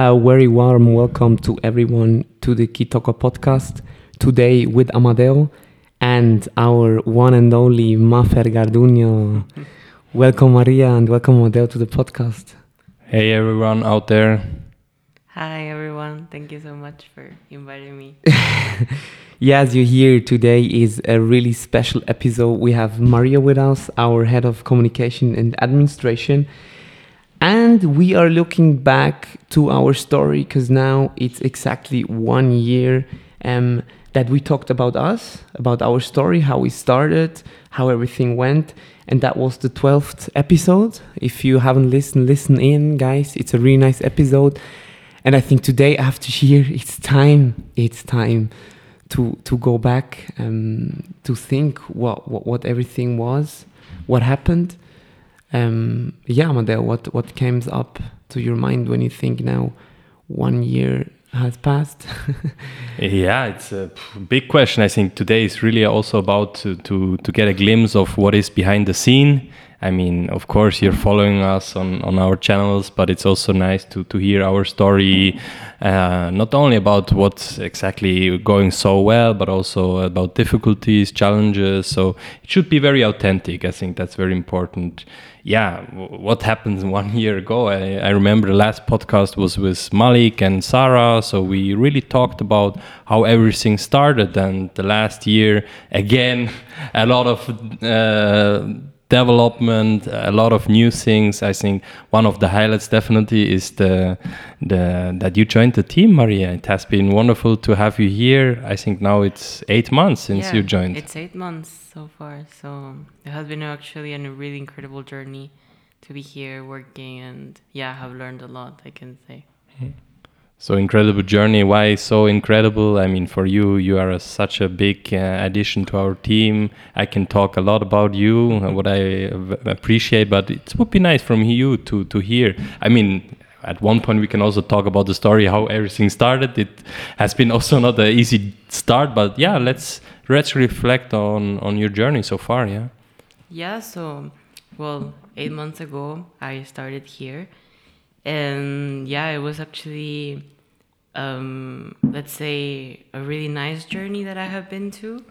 A very warm welcome to everyone to the Kitoko podcast. Today with Amadeo and our one and only Mafer Garduño. welcome, Maria, and welcome, Amadeo, to the podcast. Hey, everyone out there. Hi, everyone. Thank you so much for inviting me. yeah, as you hear, today is a really special episode. We have Maria with us, our head of communication and administration. And we are looking back to our story because now it's exactly one year um, that we talked about us, about our story, how we started, how everything went. And that was the 12th episode. If you haven't listened, listen in, guys. It's a really nice episode. And I think today, after year, it's time. It's time to to go back um, to think what, what what everything was, what happened. Um, yeah, Amadeo, what what comes up to your mind when you think now one year has passed? yeah, it's a big question. I think today is really also about to, to, to get a glimpse of what is behind the scene I mean, of course, you're following us on, on our channels, but it's also nice to, to hear our story, uh, not only about what's exactly going so well, but also about difficulties, challenges. So it should be very authentic. I think that's very important. Yeah, what happened one year ago? I, I remember the last podcast was with Malik and Sarah. So we really talked about how everything started. And the last year, again, a lot of. Uh, development, a lot of new things. I think one of the highlights definitely is the the that you joined the team, Maria. It has been wonderful to have you here. I think now it's eight months since yeah, you joined. It's eight months so far. So it has been actually a really incredible journey to be here working and yeah, I have learned a lot. I can say. Mm -hmm. So incredible journey. Why so incredible? I mean, for you, you are a, such a big uh, addition to our team. I can talk a lot about you, uh, what I appreciate, but it would be nice from you to to hear. I mean, at one point we can also talk about the story how everything started. It has been also not an easy start, but yeah, let's let's reflect on on your journey so far. Yeah. Yeah. So, well, eight months ago I started here and yeah it was actually um, let's say a really nice journey that i have been to.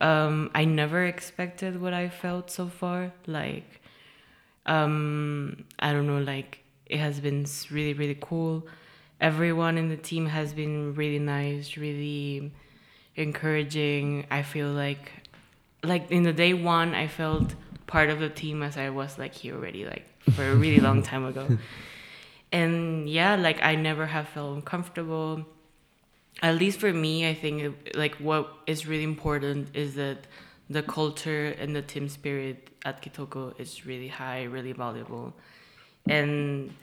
Um, i never expected what i felt so far. Like um, i don't know like it has been really really cool. Everyone in the team has been really nice really encouraging. I feel like like in the day one i felt part of the team as i was like here already like for a really long time ago and yeah like i never have felt uncomfortable. At least for me i think like what is really important is that the culture and the team spirit at kitoko is really high really valuable. And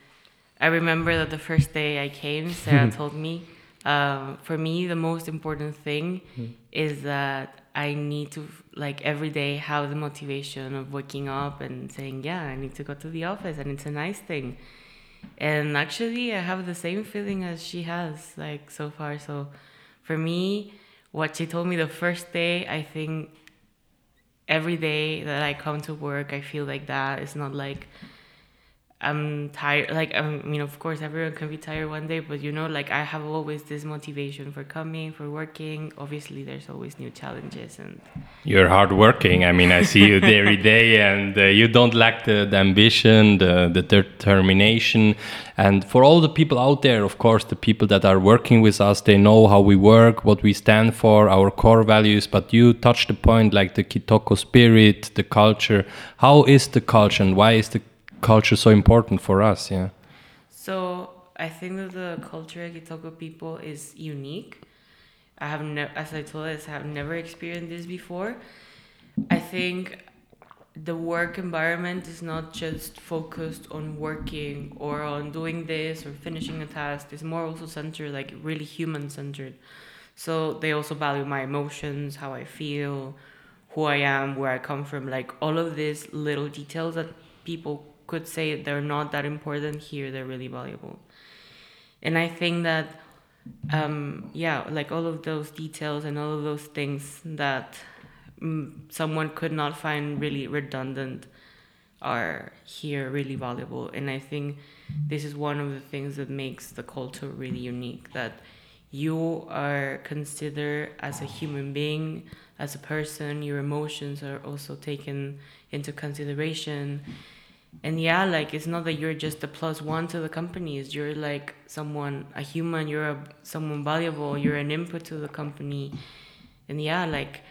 i remember that the first day i came sarah told me um, for me the most important thing mm. is that i need to like every day have the motivation of waking up and saying yeah i need to go to the office. And it's a nice thing and actually i have the same feeling as she has like so far. So for me what she told me the first day i think every day that i come to work i feel like that. It's not like I'm tired. Like I mean, of course, everyone can be tired one day, but you know, like I have always this motivation for coming, for working. Obviously, there's always new challenges, and you're hardworking. I mean, I see you every day, and uh, you don't lack the, the ambition, the, the determination. And for all the people out there, of course, the people that are working with us, they know how we work, what we stand for, our core values. But you touch the point, like the Kitoko spirit, the culture. How is the culture, and why is the culture so important for us yeah. So i think that the culture of Kitoko people is unique. I have never as i told us i have never experienced this before. I think the work environment is not just focused on working or on doing this or finishing a task. It's more also centered like really human centered so they also value my emotions how i feel who i am where i come from like all of these little details that people could say they're not that important here they're really valuable and i think that um, yeah like all of those details and all of those things that mm, someone could not find really redundant are here really valuable. And I think this is one of the things that makes the culture really unique that you are considered as a human being, as a person, your emotions are also taken into consideration. And yeah, like it's not that you're just a plus one to the companies. You're like someone, a human. You're a, someone valuable. You're an input to the company. And yeah, like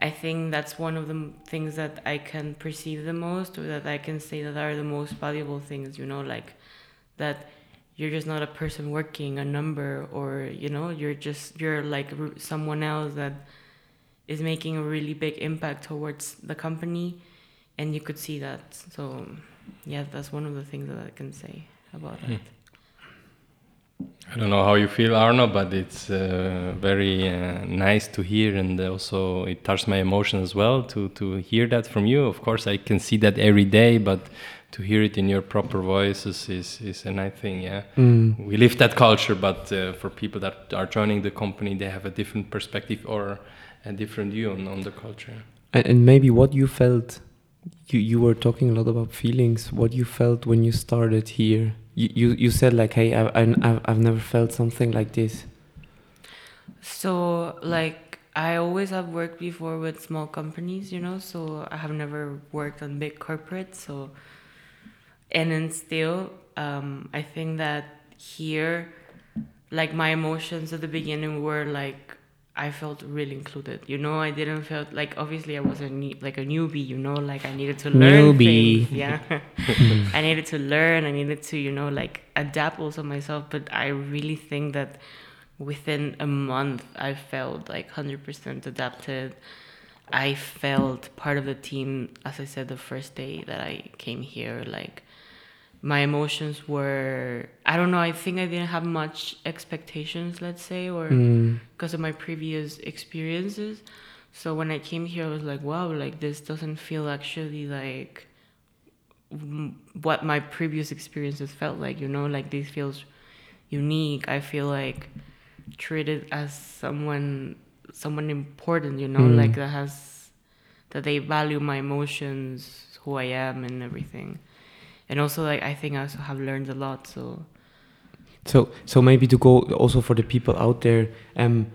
I think that's one of the things that I can perceive the most, or that I can say that are the most valuable things. You know, like that you're just not a person working a number, or you know, you're just you're like someone else that is making a really big impact towards the company, and you could see that. So yeah, that's one of the things that I can say about it. I don't know how you feel, Arno, but it's uh, very uh, nice to hear, and also it touched my emotions as well to to hear that from you. Of course, I can see that every day, but to hear it in your proper voices is is a nice thing. Yeah, mm. we live that culture, but uh, for people that are joining the company, they have a different perspective or a different view on, on the culture. And, and maybe what you felt, you you were talking a lot about feelings. What you felt when you started here you, you, you said like hey I, I, I've never felt something like this so like i always have worked before with small companies you know so i have never worked on big corporates so and then still um, i think that here like my emotions at the beginning were like I felt really included. You know, I didn't feel like obviously I was a ne- like a newbie. You know, like I needed to learn newbie. things. Yeah, I needed to learn. I needed to you know like adapt also myself. But I really think that within a month I felt like hundred percent adapted. I felt part of the team, as I said the first day that I came here. Like my emotions were i don't know i think i didn't have much expectations let's say or because mm. of my previous experiences. So when i came here i was like wow like this doesn't feel actually like what my previous experiences felt like you know? Like this feels unique. I feel like treated as someone someone important you know? Mm. like that has that they value my emotions who i am and everything and also like I think I also have learned a lot. So, so so maybe to go also for the people out there. Um,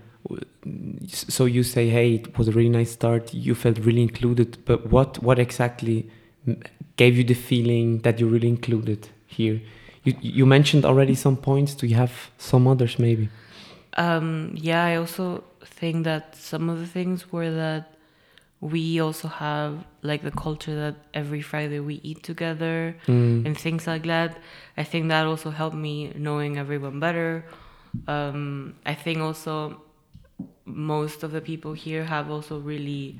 so you say, hey, it was a really nice start. You felt really included, but what what exactly gave you the feeling that you really included here? You you mentioned already some points. Do you have some others maybe? Um, yeah, I also think that some of the things were that we also have like the culture that every Friday we eat together mm. and things like that. I think that also helped me knowing everyone better. Um, I think also most of the people here have also really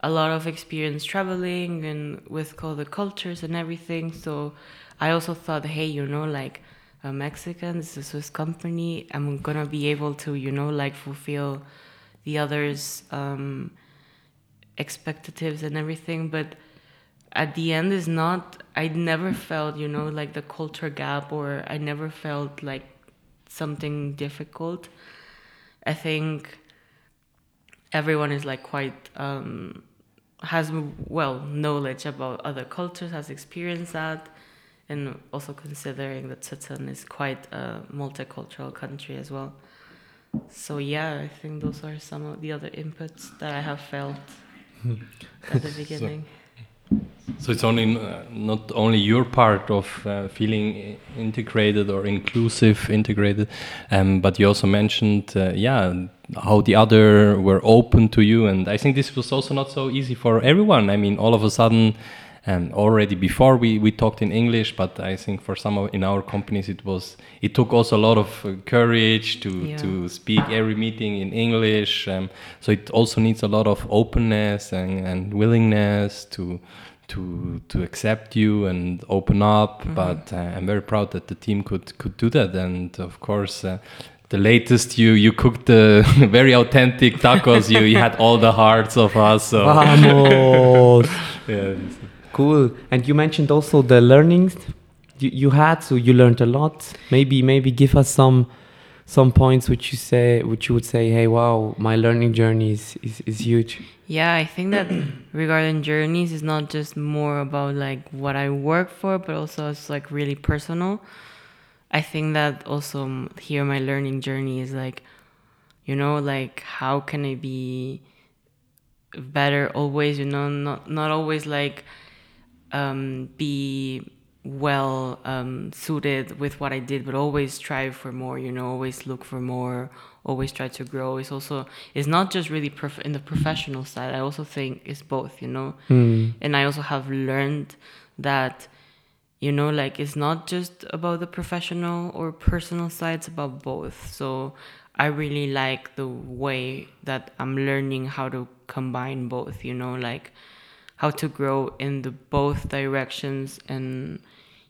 a lot of experience traveling and with all the cultures and everything. So I also thought, hey, you know, like a Mexican, this is a Swiss company. I'm gonna be able to, you know, like fulfill the others. Um, expectatives and everything but at the end is not i never felt you know like the culture gap or i never felt like something difficult. I think everyone is like quite um, has well knowledge about other cultures has experienced that and also considering that Switzerland is quite a multicultural country as well. So yeah i think those are some of the other inputs that i have felt at the beginning. So, so it's only uh, not only your part of uh, feeling integrated or inclusive, integrated, um, but you also mentioned, uh, yeah, how the other were open to you, and I think this was also not so easy for everyone. I mean, all of a sudden and already before we, we talked in English, but I think for some of in our companies it was it took also a lot of uh, courage to yeah. to speak every meeting in English. Um, so it also needs a lot of openness and, and willingness to to to accept you and open up. Mm -hmm. But uh, I'm very proud that the team could could do that, and of course. Uh, the latest you you cooked the very authentic tacos you, you had all the hearts of us so. Vamos. yeah Cool. And you mentioned also the learnings you, you had, so you learned a lot. Maybe maybe give us some some points which you say which you would say hey wow my learning journey is is, is huge Yeah, I think that regarding journeys is not just more about like what I work for, but also it's like really personal. I think that also here my learning journey is like, you know, like how can I be better always, you know, not not always like um, be well um, suited with what I did, but always strive for more. You know, always look for more. Always try to grow. It's also it's not just really prof- in the professional side. I also think it's both. You know, Hmm. and I also have learned that you know like it's not just about the professional or personal side it's about both so i really like the way that i'm learning how to combine both you know like how to grow in the both directions and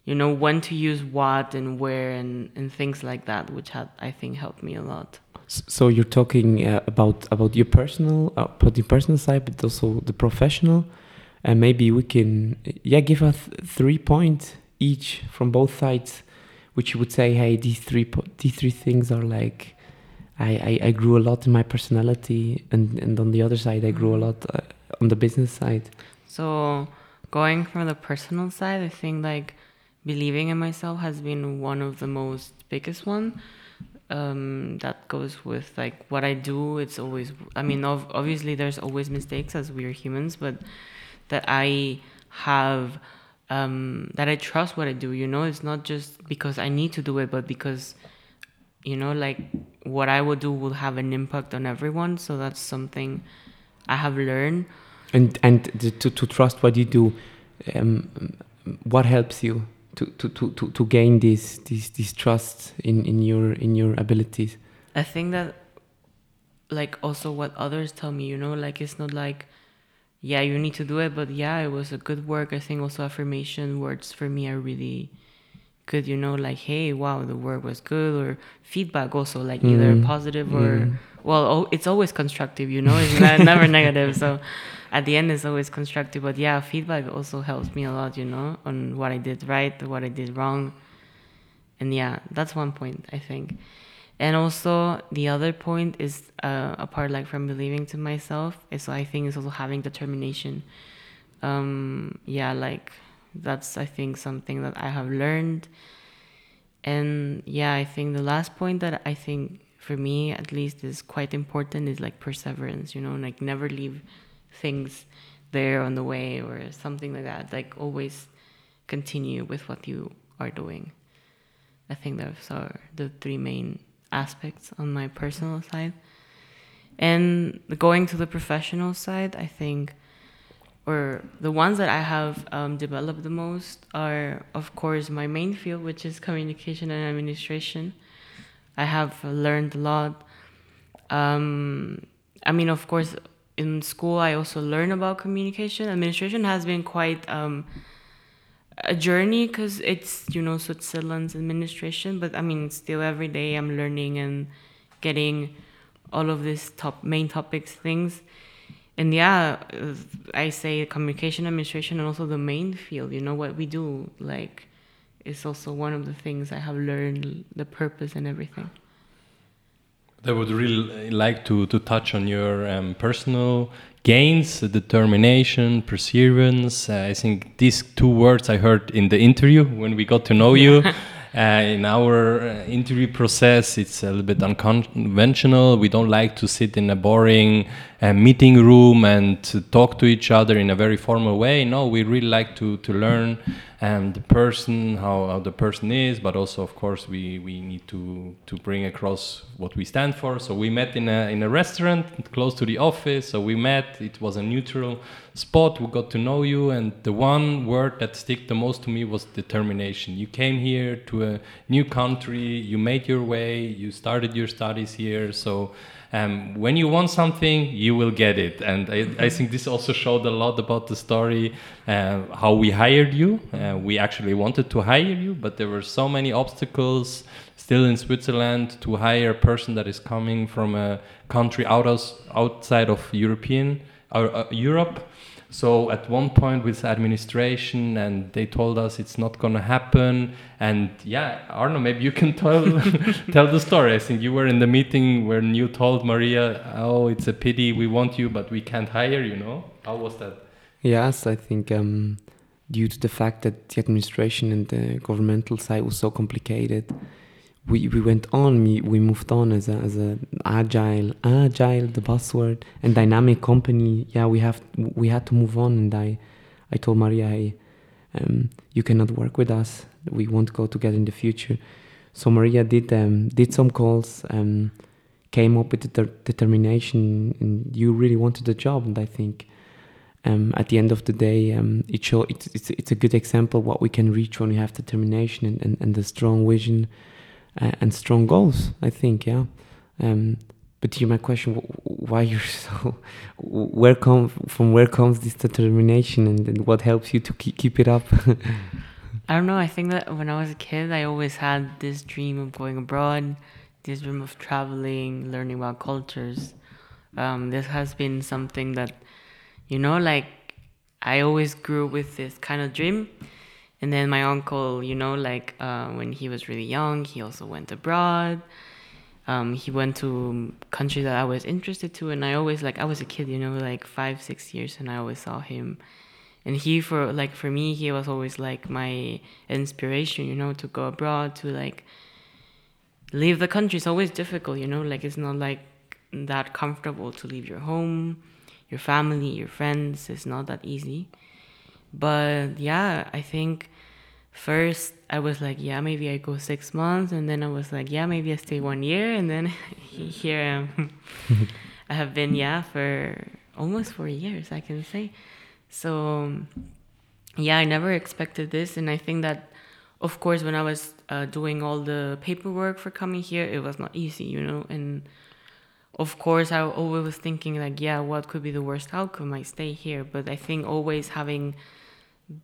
you know when to use what and where and, and things like that which had i think helped me a lot. So you're talking uh, about about your personal uh, the personal side but also the professional. And maybe we can yeah give us three points each from both sides which you would say hey these three these three things are like I, I, I grew a lot in my personality and, and on the other side I grew a lot uh, on the business side So going from the personal side, I think like believing in myself has been one of the most biggest one. Um, that goes with like what I do. It's always, I mean, ov- obviously there's always mistakes as we're humans, but that I have, um, that I trust what I do. You know, it's not just because I need to do it, but because, you know, like what I will do will have an impact on everyone. So that's something I have learned. And and to, to trust what you do um, what helps you to, to, to, to, gain this this this trust in, in your in your abilities I think that like also what others tell me, you know, like it's not like yeah, you need to do it, but yeah, it was a good work. I think also affirmation words for me are really good, you know, like hey, wow, the work was good or feedback also like either Mm. positive or Mm. well, oh, it's always constructive, you know, it's never negative. So at the end it's always constructive, but yeah, feedback also helps me a lot, you know, on what I did right, what I did wrong. And yeah, that's one point I think. And also the other point is uh, apart like from believing to myself is I think is also having determination. Um, yeah, like that's I think something that I have learned. And yeah, I think the last point that I think for me at least is quite important is like perseverance. You know, like never leave things there on the way or something like that. Like always continue with what you are doing. I think those are the three main aspects on my personal side. And going to the professional side, I think, or the ones that I have um, developed the most are, of course, my main field, which is communication and administration. I have learned a lot. Um, I mean, of course, in school, I also learn about communication. Administration has been quite um, a journey because it's you know Switzerland's administration, but I mean still every day I'm learning and getting all of these top main topics things, and yeah, uh, I say communication administration and also the main field. You know what we do like is also one of the things I have learned the purpose and everything. I would really like to, to touch on your um, personal gains, determination, perseverance. Uh, I think these two words I heard in the interview when we got to know you. Uh, in our uh, interview process, it's a little bit unconventional. We don't like to sit in a boring uh, meeting room and to talk to each other in a very formal way. No, we really like to, to learn um, the person, how, how the person is, but also, of course, we, we need to, to bring across what we stand for. So we met in a, in a restaurant close to the office. So we met, it was a neutral spot. We got to know you. And the one word that stick the most to me was determination. You came here to a new country, you made your way, you started your studies here. So um, when you want something, you will get it. And I, I think this also showed a lot about the story, uh, how we hired you. Uh, we actually wanted to hire you, but there were so many obstacles still in Switzerland to hire a person that is coming from a country out of, outside of European or uh, Europe. So at one point with administration, and they told us it's not to happen. And yeah, Arno, maybe you can tell tell the story. I think you were in the meeting when you told Maria, "Oh, it's a pity. We want you, but we can't hire." You know, how was that? Yes, I think um, due to the fact that the administration and the governmental side was so complicated, we, we went on. We, we moved on as a as a agile agile the buzzword and dynamic company. Yeah, we have we had to move on, and I I told Maria, hey, um, you cannot work with us. We won't go together in the future. So Maria did um, did some calls, um, came up with determination, and you really wanted the job. And I think um, at the end of the day, um, it show it's, it's it's a good example what we can reach when we have determination and, and, and the strong vision and strong goals. I think, yeah. Um, but to my question, why you're so, where come from? Where comes this determination, and, and what helps you to keep keep it up? I don't know. I think that when I was a kid, I always had this dream of going abroad, this dream of traveling, learning about cultures. Um, this has been something that, you know, like I always grew with this kind of dream. And then my uncle, you know, like uh, when he was really young, he also went abroad. Um, he went to countries that I was interested to, and I always like I was a kid, you know, like five, six years, and I always saw him. And he for like for me he was always like my inspiration you know to go abroad to like leave the country. It's always difficult you know like it's not like that comfortable to leave your home your family your friends. It's not that easy. But yeah i think first i was like yeah maybe i go six months and then i was like yeah maybe i stay one year and then here i am i have been yeah for almost four years i can say so, yeah, I never expected this. And I think that, of course, when I was uh, doing all the paperwork for coming here, it was not easy, you know. And of course, I always was thinking, like, yeah, what could be the worst outcome? I stay here. But I think always having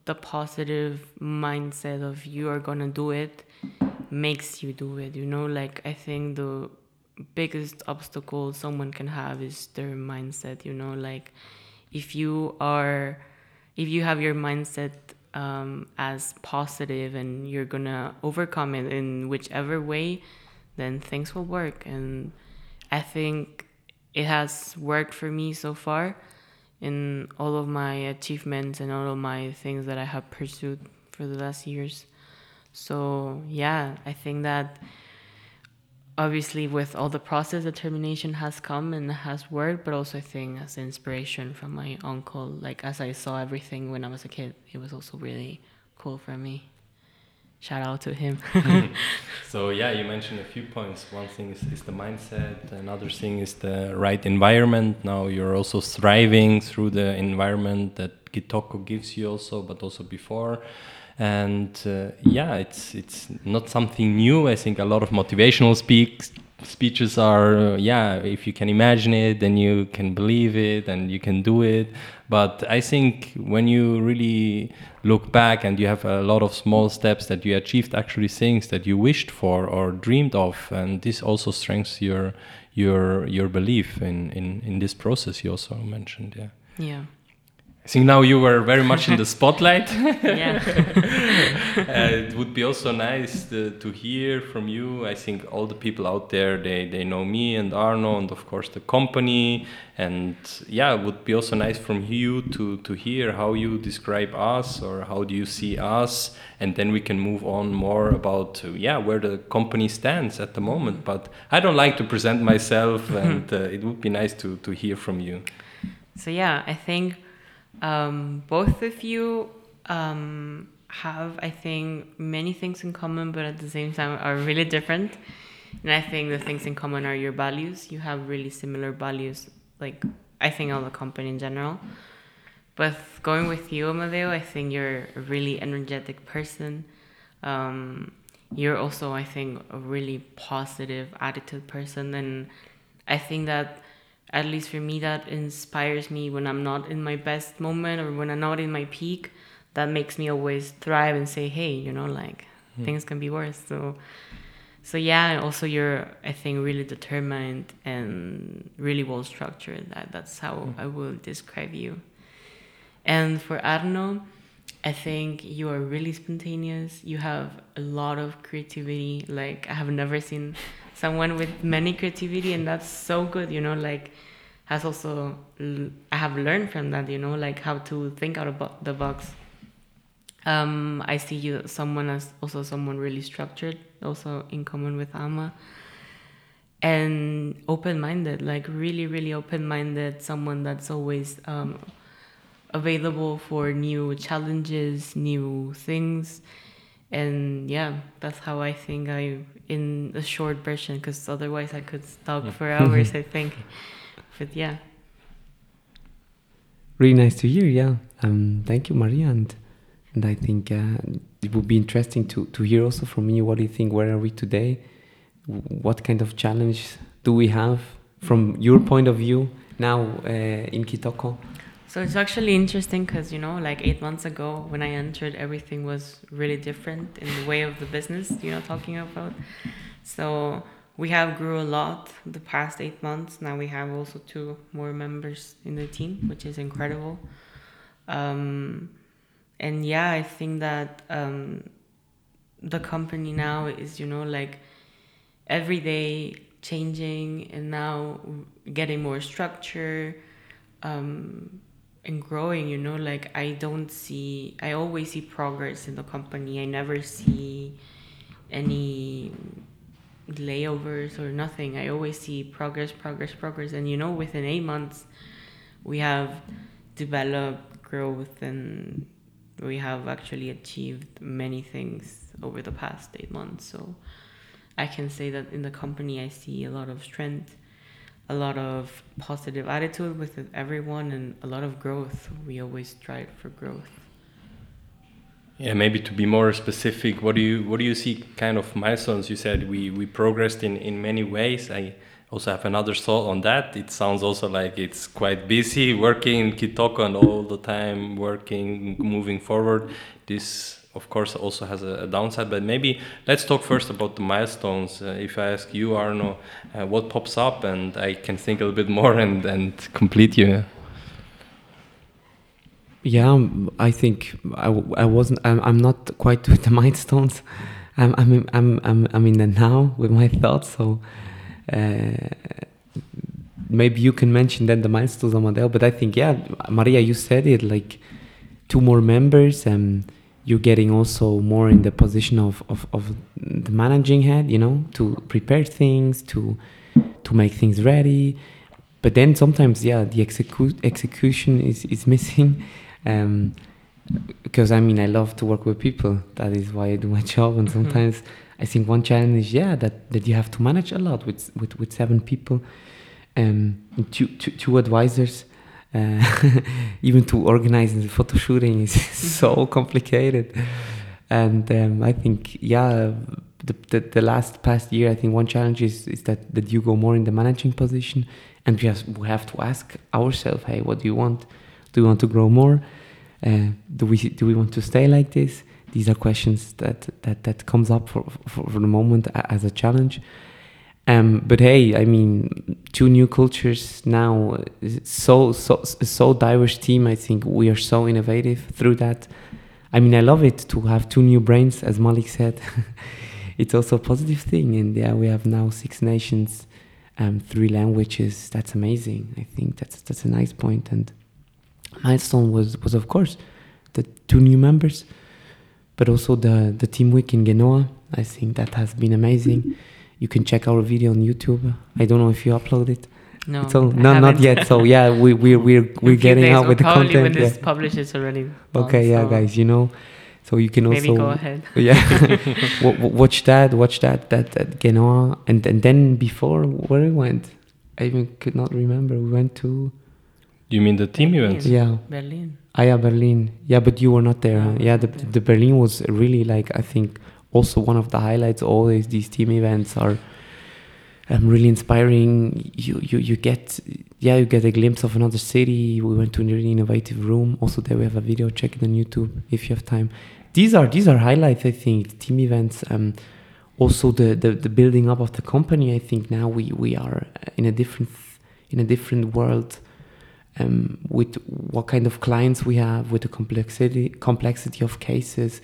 the positive mindset of you are gonna do it makes you do it, you know. Like, I think the biggest obstacle someone can have is their mindset, you know, like if you are if you have your mindset um, as positive and you're gonna overcome it in whichever way then things will work. And i think it has worked for me so far in all of my achievements and all of my things that i have pursued for the last years. So yeah i think that obviously with all the process determination has come and has worked but also i think as inspiration from my uncle like as i saw everything when i was a kid it was also really cool for me shout out to him. So yeah you mentioned a few points. One thing is, is the mindset another thing is the right environment. Now you're also thriving through the environment that Kitoko gives you also but also before. And uh, yeah, it's it's not something new. I think a lot of motivational speaks speeches are uh, yeah if you can imagine it then you can believe it and you can do it but i think when you really look back and you have a lot of small steps that you achieved actually things that you wished for or dreamed of and this also strengthens your your your belief in in in this process you also mentioned yeah. Yeah I think now you were very much in the spotlight. yeah. uh, it would be also nice to, to, hear from you. I think all the people out there they, they know me and Arno and of course the company. And yeah, it would be also nice from you to, to hear how you describe us or how do you see us. And then we can move on more about uh, yeah where the company stands at the moment. But I don't like to present myself, and uh, it would be nice to, to hear from you. So yeah, I think um, both of you um, have, I think, many things in common, but at the same time are really different. And I think the things in common are your values. You have really similar values, like I think all the company in general. But going with you, Amadeo, I think you're a really energetic person. Um, you're also, I think, a really positive attitude person, and I think that at least for me, that inspires me when I'm not in my best moment or when I'm not in my peak. That makes me always thrive and say, hey, you know, like mm. things can be worse. So, so yeah, and also you're, I think, really determined and really well structured. That that's how mm. I will describe you. And for Arno, I think you are really spontaneous. You have a lot of creativity. Like I have never seen someone with many creativity, and that's so good. You know, like has also I have learned from that. You know, like how to think out of the box. Um, I see you someone as also someone really structured, also in common with Ama, and open-minded. Like really, really open-minded. Someone that's always um, available for new challenges, new things. And yeah, that's how I think I, in a short version, because otherwise I could talk for hours, I think. But yeah. Really nice to hear, yeah. Um, thank you, Maria. And, and I think uh, it would be interesting to, to hear also from you what do you think, where are we today? What kind of challenge do we have from your point of view now uh, in Kitoko? So it's actually interesting because, you know, like eight months ago when I entered, everything was really different in the way of the business, you know, talking about. So we have grew a lot the past eight months. Now we have also two more members in the team, which is incredible. Um, and yeah, I think that um, the company now is, you know, like every day changing and now getting more structure. Um, and growing you know like i don't see i always see progress in the company. I never see any layovers or nothing. I always see progress progress progress. And you know within eight months we have developed growth and we have actually achieved many things over the past eight months. So i can say that in the company i see a lot of strength a lot of positive attitude with everyone and a lot of growth. We always strive for growth. Yeah, maybe to be more specific, what do you what do you see kind of milestones? You said we we progressed in in many ways. I also have another thought on that. It sounds also like it's quite busy working in Kitoko and all the time working, moving forward. This of course also has a, a, downside but maybe let's talk first about the milestones. Uh, if i ask you arno uh, what pops up and i can think a little bit more and, and complete you. Yeah i think i, I wasn't I'm, I'm not quite with the milestones. I'm i'm i'm i'm, I'm in the now with my thoughts so uh, maybe you can mention then the milestones Amadeo but i think yeah maria you said it like two more members and you're getting also more in the position of, of, of the managing head, you know, to prepare things, to to make things ready. But then sometimes, yeah, the execu- execution is, is missing. Um, because I mean, I love to work with people. That is why I do my job. And mm-hmm. sometimes mm-hmm. I think one challenge is, yeah, that, that you have to manage a lot with, with, with seven people, um, two, two, two advisors even to organize the photo shooting is so complicated. And um, I think, yeah, the, the, the, last past year, I think one challenge is, is that, that you go more in the managing position. And we have, we have to ask ourselves, hey, what do you want? Do you want to grow more? Uh, do we do we want to stay like this? These are questions that that, that comes up for, for, for the moment as a challenge. Um, but hey, I mean, two new cultures now. So so so diverse team. I think we are so innovative through that. I mean, I love it to have two new brains, as Malik said. it's also a positive thing, and yeah, we have now six nations, um, three languages. That's amazing. I think that's that's a nice point. And milestone was was of course the two new members, but also the the team week in Genoa. I think that has been amazing you can check our video on YouTube. I don't know if you upload it. No, so, no, not yet. So yeah, we we we're we're getting out with the content. Probably when this yeah. publishes already. Okay, yeah, guys, you know, so you can maybe also go ahead. Yeah, watch that, watch that, that that Genoa, and and then before where we went, I even could not remember. We went to. You mean the team Berlin. event? Yeah. Berlin. Ah, yeah, Berlin. Yeah, but you were not there. No, yeah, the the Berlin was really like I think also one of the highlights. Always these team events are um, really inspiring. You, you you get yeah you get a glimpse of another city. We went to a really innovative room. Also there we have a video. Check it on YouTube if you have time. These are these are highlights. I think team events. Um, also the, the the building up of the company. I think now we we are in a different in a different world. um, with what kind of clients we have, with the complexity complexity of cases,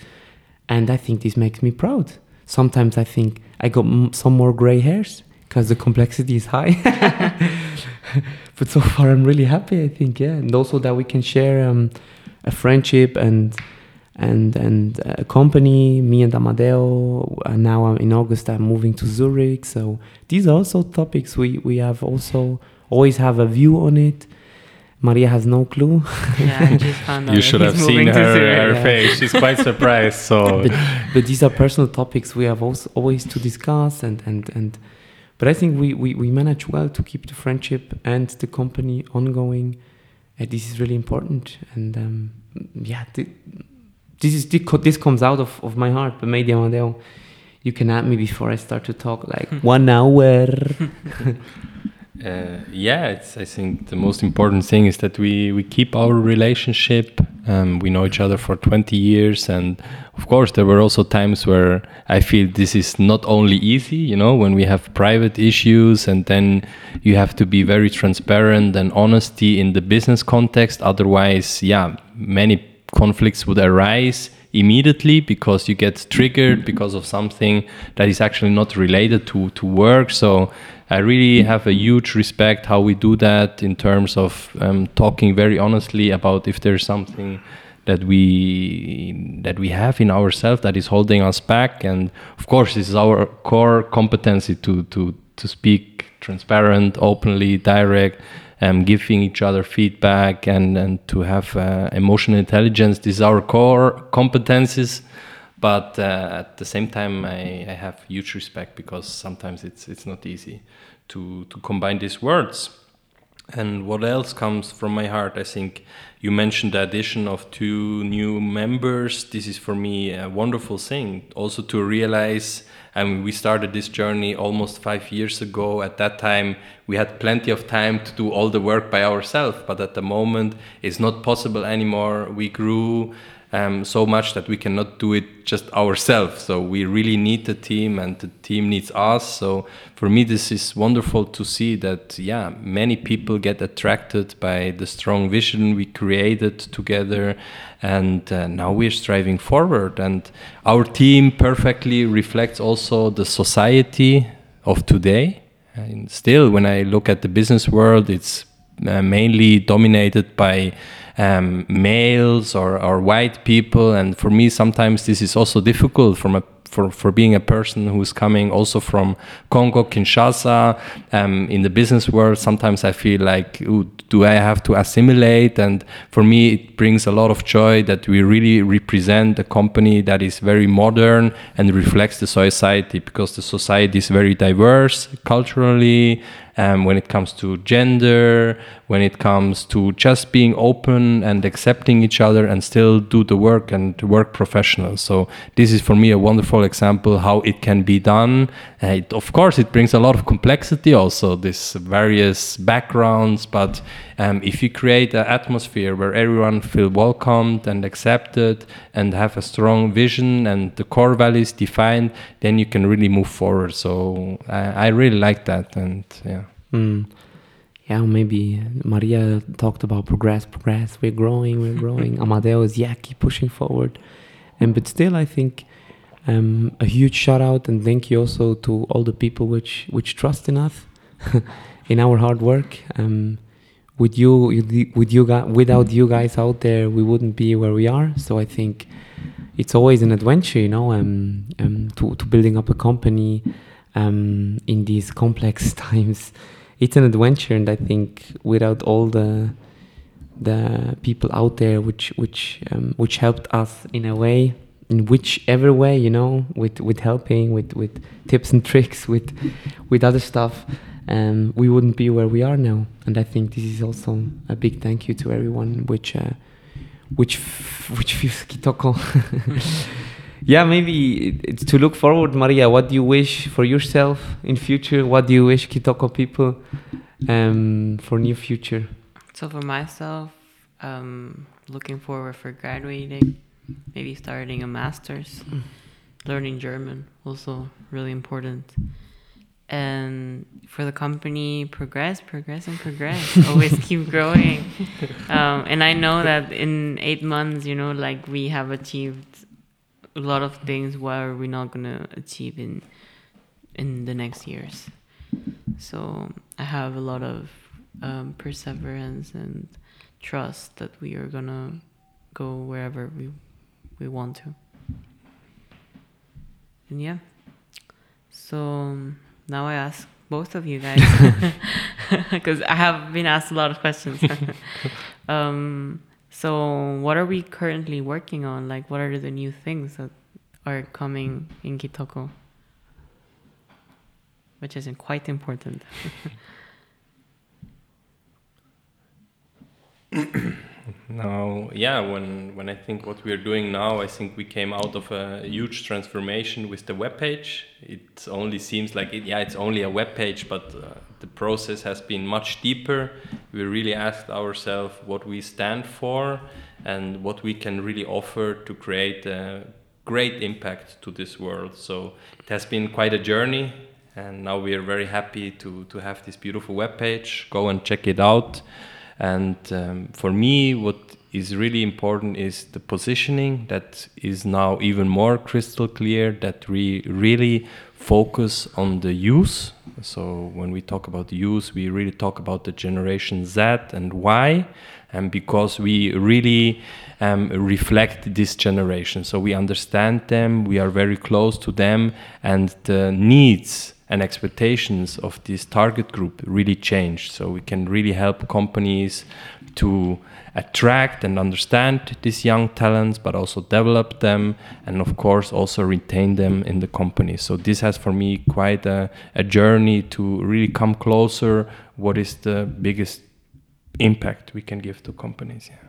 and I think this makes me proud. Sometimes I think I got m- some more gray hairs because the complexity is high. but so far, I'm really happy. I think, yeah, and also that we can share um, a friendship and and and a company. Me and Amadeo. And now I'm in August. I'm moving to Zurich. So these are also topics we we have also always have a view on it. Maria has no clue. yeah, I just found out. You should have seen her, her Yeah. face. She's quite surprised. So but, but these are personal topics we have also always to discuss and and and but I think we, we, we manage well to keep the friendship and the company ongoing. And this is really important. And um, yeah, th- this is this this comes out of, of my heart. But maybe Amadeo, you can add me before I start to talk like one hour. Uh, yeah, it's. I think the most important thing is that we we keep our relationship. Um, we know each other for 20 years, and of course, there were also times where I feel this is not only easy. You know, when we have private issues, and then you have to be very transparent and honesty in the business context. Otherwise, yeah, many conflicts would arise immediately because you get triggered because of something that is actually not related to to work so i really have a huge respect how we do that in terms of um, talking very honestly about if there's something that we that we have in ourselves that is holding us back and of course this is our core competency to to to speak transparent openly direct um, giving each other feedback and, and to have uh, emotional intelligence. These are our core competencies. But uh, at the same time, I, I have huge respect because sometimes it's it's not easy to to combine these words. And what else comes from my heart? I think you mentioned the addition of two new members. This is for me a wonderful thing. Also to realize, I mean, we started this journey almost five years ago. At that time, we had plenty of time to do all the work by ourselves, but at the moment, it's not possible anymore. We grew um, so much that we cannot do it just ourselves. So we really need the team, and the team needs us. So for me, this is wonderful to see that yeah, many people get attracted by the strong vision we created together, and uh, now we're striving forward. And our team perfectly reflects also the society of today. And still, when I look at the business world, it's uh, mainly dominated by um, males or, or white people. And for me, sometimes this is also difficult from a for, for being a person who's coming also from Congo, Kinshasa, um, in the business world, sometimes I feel like, do I have to assimilate? And for me, it brings a lot of joy that we really represent a company that is very modern and reflects the society because the society is very diverse culturally, um, when it comes to gender, when it comes to just being open and accepting each other and still do the work and work professional. So this is for me a wonderful example how it can be done. Uh, it, of course, it brings a lot of complexity also, this various backgrounds, but um, if you create an atmosphere where everyone feel welcomed and accepted and have a strong vision and the core values defined, then you can really move forward. So I, I really like that, and yeah. Mm. Yeah, maybe Maria talked about progress, progress. We're growing, we're growing. Amadeo is yeah, keep pushing forward. And but still, I think um, a huge shout out and thank you also to all the people which which trust in us, in our hard work. Um, with you, with you guys, without you guys out there, we wouldn't be where we are. So I think it's always an adventure, you know, um, um, to to building up a company um, in these complex times it's an adventure and i think without all the the people out there which which um, which helped us in a way in whichever way you know with with helping with with tips and tricks with with other stuff um, we wouldn't be where we are now. And i think this is also a big thank you to everyone which uh, which which feels kitoko. Yeah maybe it's to look forward maria what do you wish for yourself in future? What do you wish kitoko people um, for near future? So for myself, um, looking forward for graduating, maybe starting a master's, learning German, also really important, and for the company progress progress and progress. Always keep growing. Um, and i know that in eight months you know like we have achieved a lot of things. Where we're not gonna achieve in in the next years? So i have a lot of um, perseverance and trust that we are gonna go wherever we we want to and yeah so um, now I ask both of you guys because I have been asked a lot of questions. um, so, what are we currently working on? Like, what are the new things that are coming in Kitoko? Which is quite important. Now, yeah, when when I think what we are doing now, I think we came out of a huge transformation with the web page. It only seems like it, yeah, it's only a web page, but uh, the process has been much deeper. We really asked ourselves what we stand for and what we can really offer to create a great impact to this world. So it has been quite a journey, and now we are very happy to to have this beautiful web page. Go and check it out. And um, for me, what is really important is the positioning that is now even more crystal clear that we really focus on the use. So when we talk about use, we really talk about the generation Z and Y, and because we really um, reflect this generation, so we understand them, we are very close to them, and the needs and expectations of this target group really changed. So we can really help companies to attract and understand these young talents, but also develop them, and of course also retain them in the company. So this has for me quite a, a journey to really come closer. What is the biggest impact we can give to companies? Yeah.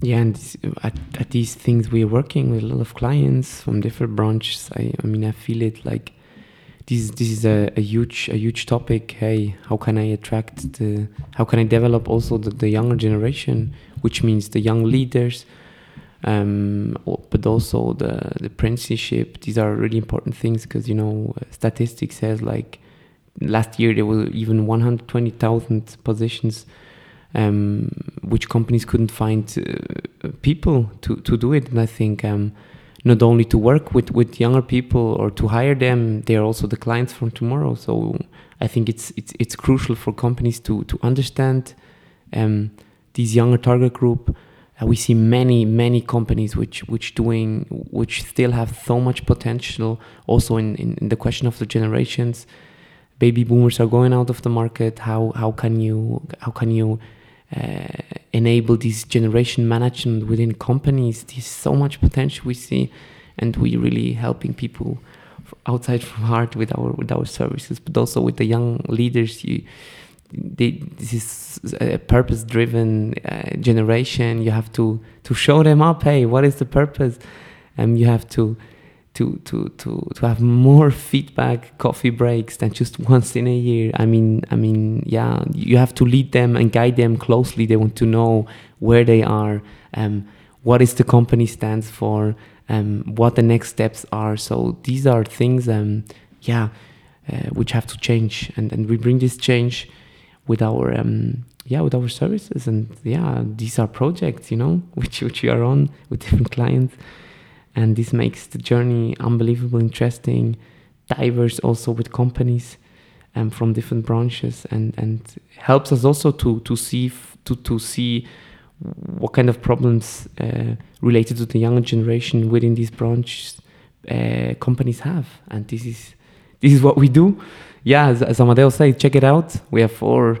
Yeah, and at, at these things we're working with a lot of clients from different branches. I, I mean, I feel it like this this is a, a huge a huge topic. Hey, how can I attract the how can I develop also the, the younger generation, which means the young leaders, um, but also the the apprenticeship. These are really important things because you know statistics says like last year there were even 120,000 positions um, which companies couldn't find uh, people to, to do it. And I think um, not only to work with, with younger people or to hire them, they are also the clients from tomorrow. So I think it's it's it's crucial for companies to to understand um, these younger target group. Uh, we see many many companies which which doing which still have so much potential. Also in, in, in the question of the generations, baby boomers are going out of the market. How how can you how can you enable this generation management within companies. There's so much potential we see, and we're really helping people outside from heart with our with our services, but also with the young leaders. You, they, this is a purpose-driven uh, generation. You have to to show them up. Hey, what is the purpose? And um, you have to to to to to have more feedback coffee breaks than just once in a year. I mean i mean yeah you have to lead them and guide them closely. They want to know where they are um, what is the company stands for um, what the next steps are. So these are things um, yeah uh, which have to change. And and we bring this change with our um, yeah with our services. And yeah these are projects you know which which we are on with different clients and this makes the journey unbelievably interesting diverse also with companies um, from different branches and and helps us also to to see to to see what kind of problems uh, related to the younger generation within these branches uh, companies have. And this is this is what we do. Yeah as, as Amadeo said check it out. We have four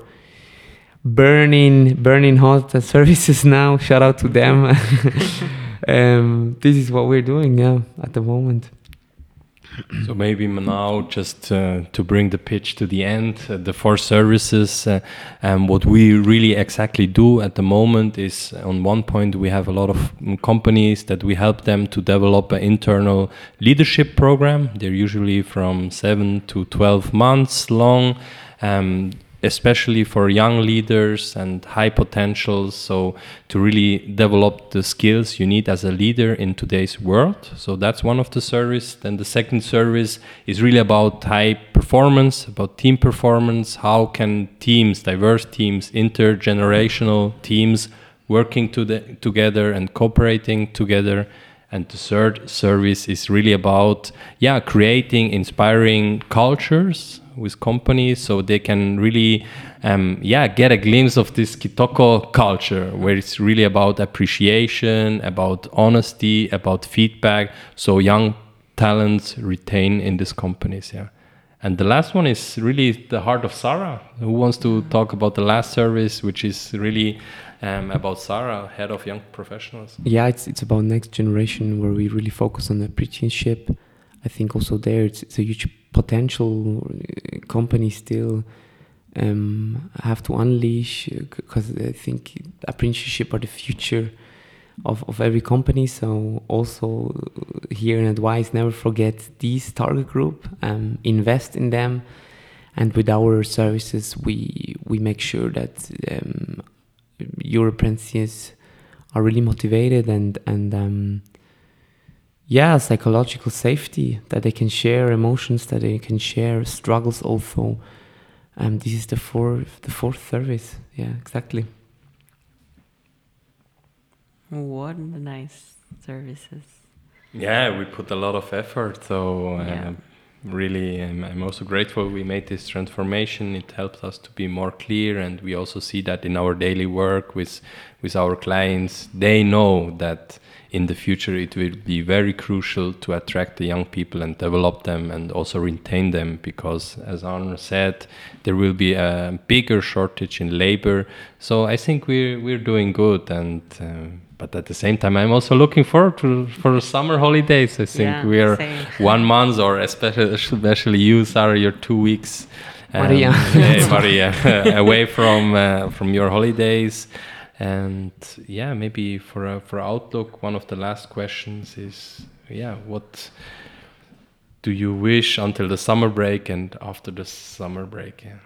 burning burning hot services now. Shout out to them um, this is what we're doing yeah at the moment. So maybe now just uh, to bring the pitch to the end uh, the four services uh, and what we really exactly do at the moment is on one point we have a lot of companies that we help them to develop an internal leadership program. They're usually from 7 to 12 months long. Um, especially for young leaders and high potentials. So, to really develop the skills you need as a leader in today's world. So, that's one of the service. Then, the second service is really about high performance, about team performance. How can teams, diverse teams, intergenerational teams, working to the, together and cooperating together? And the third service is really about, yeah, creating inspiring cultures with companies so they can really um, yeah get a glimpse of this kitoko culture where it's really about appreciation about honesty about feedback so young talents retain in these companies yeah and the last one is really the heart of Sarah. Who wants to talk about the last service, which is really um, about Sarah, head of young professionals? Yeah, it's it's about next generation where we really focus on the apprenticeship. I think also there it's, it's a huge potential uh, companies still um, have to unleash because I think apprenticeship are the future of, of every company. So also uh, here in advice, never forget these target group, um, invest in them, and with our services, we we make sure that um, your apprentices are really motivated and and um, yeah, psychological safety that they can share emotions, that they can share struggles also. Um, this is the fourth the fourth service. Yeah, exactly. What nice services. Yeah, we put a lot of effort. So uh, Yeah. really, I'm, I'm also grateful we made this transformation. It helps us to be more clear, and we also see that in our daily work with with our clients. They know that in the future it will be very crucial to attract the young people and develop them and also retain them because as Arno said there will be a bigger shortage in labor so I think we're we're doing good and um, but at the same time I'm also looking forward to for the summer holidays I think Yeah, we are same. one month or especially especially you Sarah your two weeks um, Maria. yeah, Maria away from uh, from your holidays and yeah maybe for a, for outlook one of the last questions is yeah what do you wish until the summer break and after the summer break? Yeah.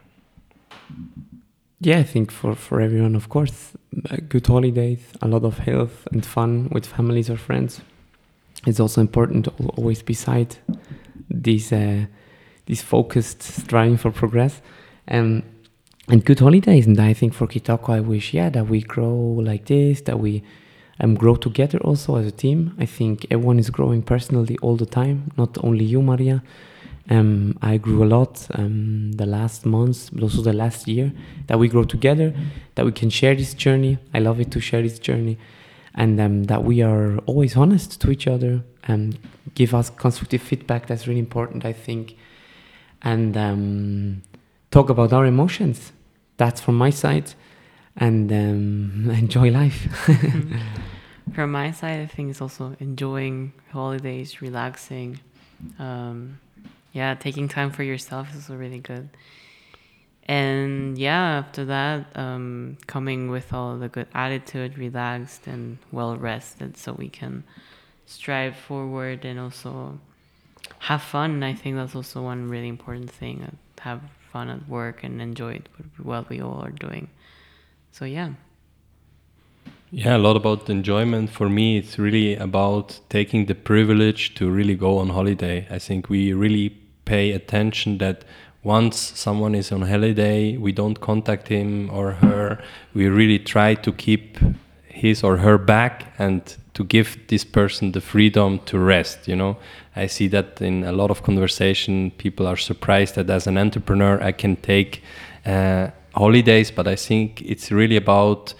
Yeah, I think for, for everyone, of course, uh, good holidays, a lot of health and fun with families or friends. It's also important to always beside this uh, this focused striving for progress, um, and good holidays. And I think for Kitoko, I wish yeah that we grow like this, that we um, grow together also as a team. I think everyone is growing personally all the time, not only you, Maria. Um, I grew a lot um, the last months, but also the last year. That we grow together, that we can share this journey. I love it to share this journey, and um, that we are always honest to each other and give us constructive feedback. That's really important, I think, and um, talk about our emotions. That's from my side, and um, enjoy life. From my side, I think it's also enjoying holidays, relaxing. Um, yeah, taking time for yourself is also really good. And yeah, after that, um, coming with all the good attitude, relaxed and well rested, so we can strive forward and also have fun. I think that's also one really important thing. uh, Have fun at work and enjoy what we all are doing. So yeah. Yeah, a lot about enjoyment. For me, it's really about taking the privilege to really go on holiday. I think we really pay attention that once someone is on holiday, we don't contact him or her. We really try to keep his or her back and to give this person the freedom to rest you know? I see that in a lot of conversation people are surprised that as an entrepreneur i can take uh, holidays but i think it's really about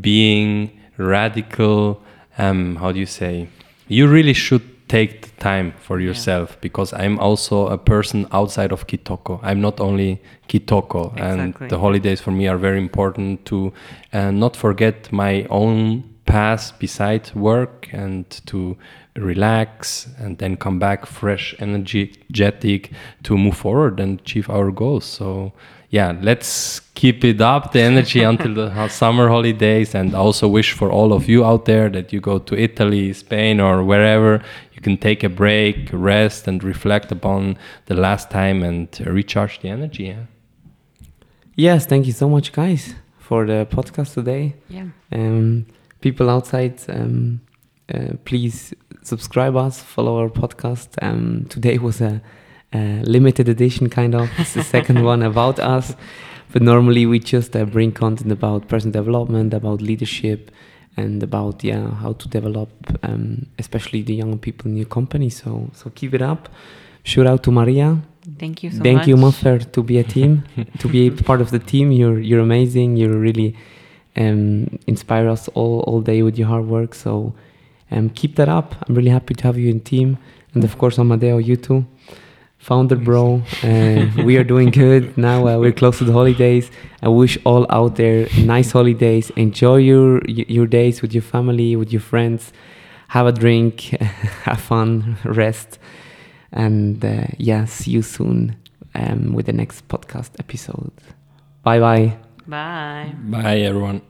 being radical um, how do you say? You really should take the time for yourself because i'm also a person outside of kitoko. I'm not only kitoko and the holidays for me are very important to uh, not forget my own path beside work and to relax and then come back fresh energetic to move forward and achieve our goals so yeah let's keep it up the energy until the summer holidays and also wish for all of you out there that you go to italy spain or wherever you can take a break rest and reflect upon the last time and recharge the energy yeah yes, thank you so much, guys, for the podcast today. Yeah. Um, people outside, um, uh, please subscribe us, follow our podcast. Um, today was a, uh, limited edition kind of. It's the second one about us. But normally we just uh, bring content about personal development, about leadership, and about yeah how to develop, um, especially the young people in your company. So so keep it up. Shout out to Maria. Thank you so Thank much. you, Muffer, to be a team, to be a part of the team. You're you're amazing. You're really um, inspire us all all day with your hard work. So um, keep that up. I'm really happy to have you in team, and of course, Amadeo, you too. Founder, bro. Uh, we are doing good now. Uh, we're close to the holidays. I wish all out there nice holidays. Enjoy your your days with your family, with your friends. Have a drink, have fun, rest, and uh, yeah, see you soon um, with the next podcast episode. Bye bye. Bye. Bye, everyone.